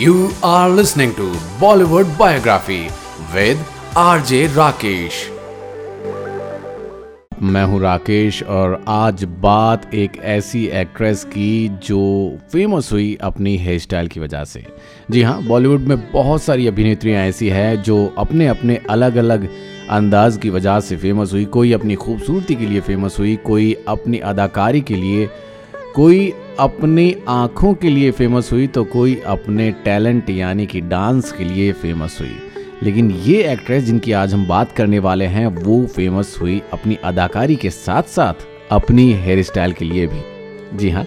You are listening to Bollywood Biography with RJ Rakesh. मैं हूँ राकेश और आज बात एक ऐसी एक्ट्रेस की जो फ़ेमस हुई अपनी हेयर स्टाइल की वजह से जी हाँ बॉलीवुड में बहुत सारी अभिनेत्रियाँ ऐसी हैं जो अपने अपने अलग अलग अंदाज की वजह से फ़ेमस हुई कोई अपनी खूबसूरती के लिए फ़ेमस हुई, कोई अपनी अदाकारी के लिए, कोई अपनी आँखों के लिए फ़ेमस हुई तो कोई अपने टैलेंट यानी कि डांस के लिए फ़ेमस हुई। लेकिन ये एक्ट्रेस जिनकी आज हम बात करने वाले हैं, वो फ़ेमस हुई अपनी अदाकारी के साथ साथ अपनी हेयर स्टाइल के लिए भी। जी हाँ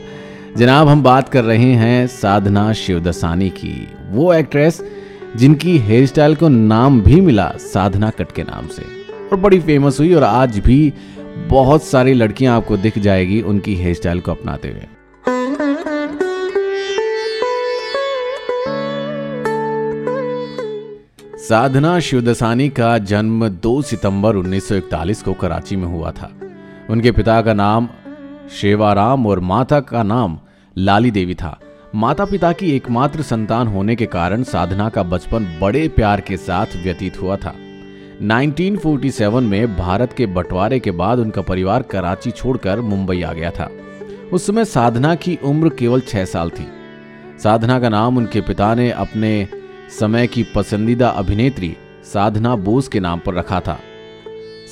जनाब हम बात कर रहे हैं साधना शिवदसानी की। वो एक्ट्रेस जिनकी हेयर स्टाइल को नाम भी मिला साधना कट के नाम से। और बड़ी फ़ेमस हुई और आज भी बहुत सारी लड़कियाँ आपको दिख जाएगी उनकी हेयर स्टाइल को अपनाते हुए। साधना शिवदसानी का जन्म 2 सितंबर 1941 को कराची में हुआ था। उनके पिता का नाम शेवाराम और माता का नाम लाली देवी था। माता पिता की एकमात्र संतान होने के कारण साधना का बचपन बड़े प्यार के साथ व्यतीत हुआ था। 1947 में भारत के बंटवारे के बाद उनका परिवार कराची छोड़कर मुंबई आ गया था। उस समय साधना की उम्र केवल छह साल थी। साधना का नाम उनके पिता ने अपने समय की पसंदीदा अभिनेत्री साधना बोस के नाम पर रखा था।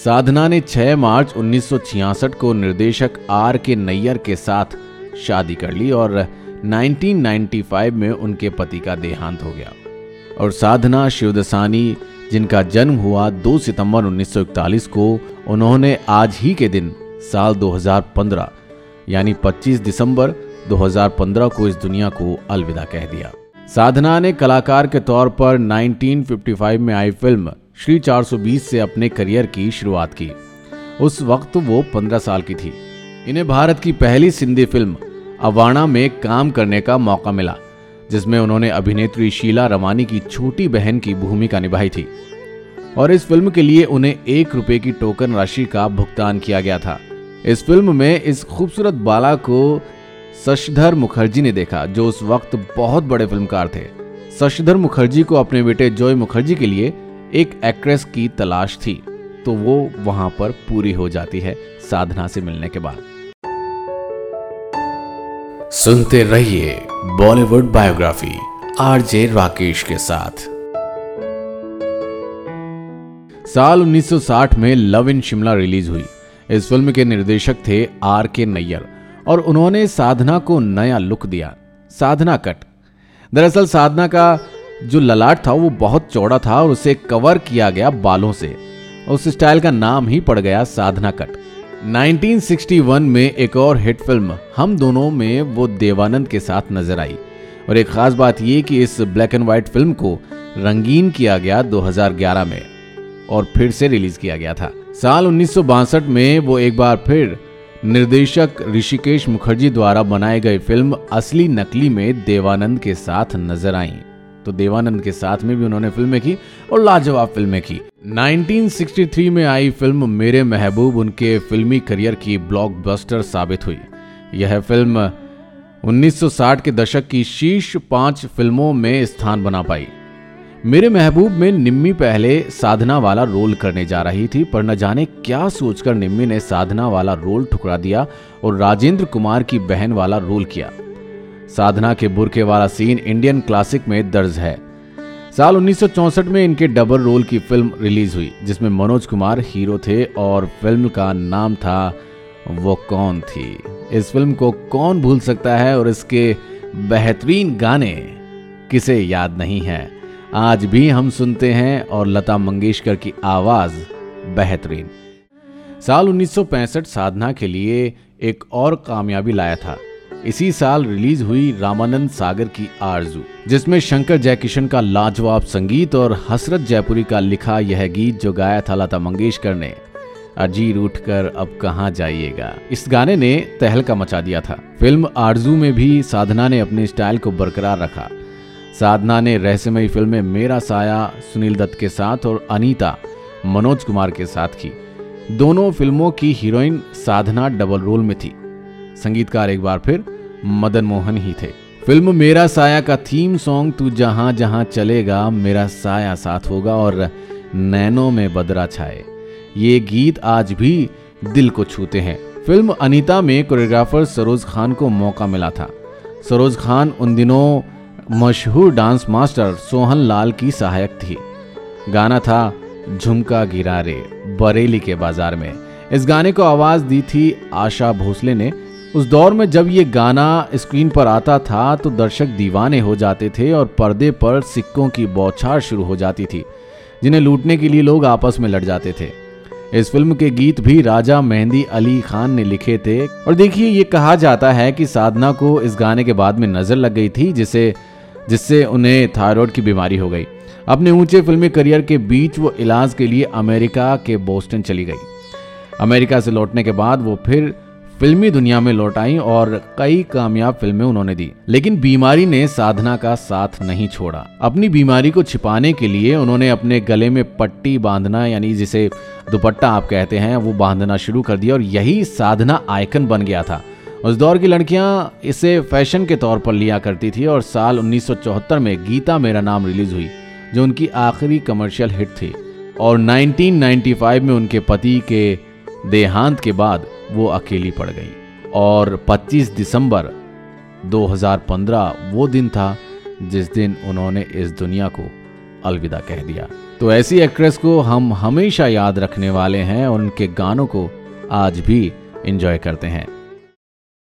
साधना ने 6 मार्च 1966 को निर्देशक आर के नैयर के साथ शादी कर ली और 1995 में उनके पति का देहांत हो गया। और साधना शिवदसानी, जिनका जन्म हुआ 2 सितंबर 1941 को, उन्होंने आज ही के दिन साल 2015 यानी 25 दिसंबर 2015 को इस दुनिया को अलविदा कह दिया। साधना ने कलाकार के तौर पर 1955 में आई फ़िल्म श्री 420 से अपने करियर की शुरुआत की। उस वक्त वो 15 साल की थी। इन्हें भारत की पहली सिंधी फ़िल्म अवाना में काम करने का मौका मिला, जिसमें उन्होंने अभिनेत्री शीला रमानी की छोटी बहन की भूमिका निभाई थी। और इस फ़िल्म के लिए उन्हें एक रुपए की टोकन राशि का भुगतान किया गया था। इस फ़िल्म में इस खूबसूरत बाला को शशधर मुखर्जी ने देखा, जो उस वक्त बहुत बड़े फिल्मकार थे। शशधर मुखर्जी को अपने बेटे जॉय मुखर्जी के लिए एक एक्ट्रेस की तलाश थी तो वो वहाँ पर पूरी हो जाती है साधना से मिलने के बाद। सुनते रहिए बॉलीवुड बायोग्राफी, आरजे राकेश के साथ। साल 1960 में लव इन शिमला रिलीज़ हुई। इस फ़िल्म के निर्देशक थे आर के नैयर। और उन्होंने साधना को नया लुक दिया। साधना कट। दरअसल साधना का जो ललाट था, वो बहुत चौड़ा था और उसे कवर किया गया बालों से। उस स्टाइल का नाम ही पड़ गया साधना कट। 1961 में एक और हिट फ़िल्म, हम दोनों में वो देवानंद के साथ नज़र आई। और एक खास बात ये कि इस ब्लैक एंड व्हाइट फ़िल्म को रंगीन किया गया 2011 में और फिर से रिलीज़ किया गया था। साल उन्नीस सौ बासठ में वो एक बार फिर निर्देशक ऋषिकेश मुखर्जी द्वारा बनाए गए फ़िल्म असली नकली में देवानंद के साथ नज़र आई। तो देवानंद के साथ में भी उन्होंने फ़िल्में की और लाजवाब फ़िल्में की। 1963 में आई फ़िल्म मेरे महबूब उनके फिल्मी करियर की ब्लॉकबस्टर साबित हुई। यह फ़िल्म 1960 के दशक की शीर्ष पाँच फ़िल्मों में स्थान बना पाई। मेरे महबूब में निम्मी पहले साधना वाला रोल करने जा रही थी, पर न जाने क्या सोचकर निम्मी ने साधना वाला रोल ठुकरा दिया और राजेंद्र कुमार की बहन वाला रोल किया। साधना के बुरके वाला सीन इंडियन क्लासिक में दर्ज है। साल 1964 में इनके डबल रोल की फ़िल्म रिलीज़ हुई, जिसमें मनोज कुमार हीरो थे और फ़िल्म का नाम था, वो कौन थी? इस फ़िल्म को कौन भूल सकता है और इसके बेहतरीन गाने किसे याद नहीं है? आज भी हम सुनते हैं और लता मंगेशकर की आवाज़ बेहतरीन। साल 1965 साधना के लिए एक और कामयाबी लाया था। इसी साल रिलीज़ हुई रामानंद सागर की आरज़ू, जिसमें शंकर जयकिशन का लाजवाब संगीत और हसरत जयपुरी का लिखा यह गीत जो गाया था लता मंगेशकर ने। अजीर उठकर अब कहाँ जाइएगा? इस गाने ने तहलका मचा दिया था। फ़िल्म आरज़ू में भी साधना ने अपने स्टाइल को बरकरार रखा। साधना ने रहस्यमयी फ़िल्में मेरा साया, सुनील दत्त के साथ और अनीता, मनोज कुमार के साथ की। दोनों फ़िल्मों की हीरोइन साधना डबल रोल में थी। संगीतकार एक बार फिर मदन मोहन ही थे। फ़िल्म मेरा साया का थीम सॉन्ग तू जहाँ जहाँ चलेगा, मेरा साया साथ होगा और नैनो में बदरा छाए। ये गीत आज भी दिल को छूते हैं। फ़िल्म अनीता में कोरियोग्राफर सरोज खान को मौका मिला था। सरोज खान उन दिनों मशहूर डांस मास्टर सोहन लाल की सहायक थी। गाना था झुमका गिरा रे बरेली के बाज़ार में। इस गाने को आवाज़ दी थी आशा भोसले ने। उस दौर में जब ये गाना स्क्रीन पर आता था तो दर्शक दीवाने हो जाते थे और पर्दे पर सिक्कों की बौछार शुरू हो जाती थी, जिन्हें लूटने के लिए लोग आपस में लड़ जाते थे। इस फ़िल्म के गीत भी राजा मेहंदी अली खान ने लिखे थे। और देखिए, ये कहा जाता है कि साधना को इस गाने के बाद में नज़र लग गई थी, जिसे जिससे उन्हें थायराइड की बीमारी हो गई। अपने ऊँचे फिल्मी करियर के बीच वो इलाज के लिए अमेरिका के बोस्टन चली गई। अमेरिका से लौटने के बाद वो फिर फिल्मी दुनिया में लौट आई और कई कामयाब फ़िल्में उन्होंने दी। लेकिन बीमारी ने साधना का साथ नहीं छोड़ा। अपनी बीमारी को छिपाने के लिए उन्होंने अपने गले में पट्टी बांधना, यानी जिसे दुपट्टा आप कहते हैं, वो बांधना शुरू कर दिया और यही साधना आइकन बन गया था। उस दौर की लड़कियाँ इसे फ़ैशन के तौर पर लिया करती थी और साल 1974 में गीता मेरा नाम रिलीज़ हुई, जो उनकी आखिरी कमर्शियल हिट थी। और 1995 में उनके पति के देहांत के बाद वो अकेली पड़ गई। और 25 दिसंबर 2015 वो दिन था जिस दिन उन्होंने इस दुनिया को अलविदा कह दिया। तो ऐसी एक्ट्रेस को हम हमेशा याद रखने वाले हैं और उनके गानों को आज भी इंजॉय करते हैं।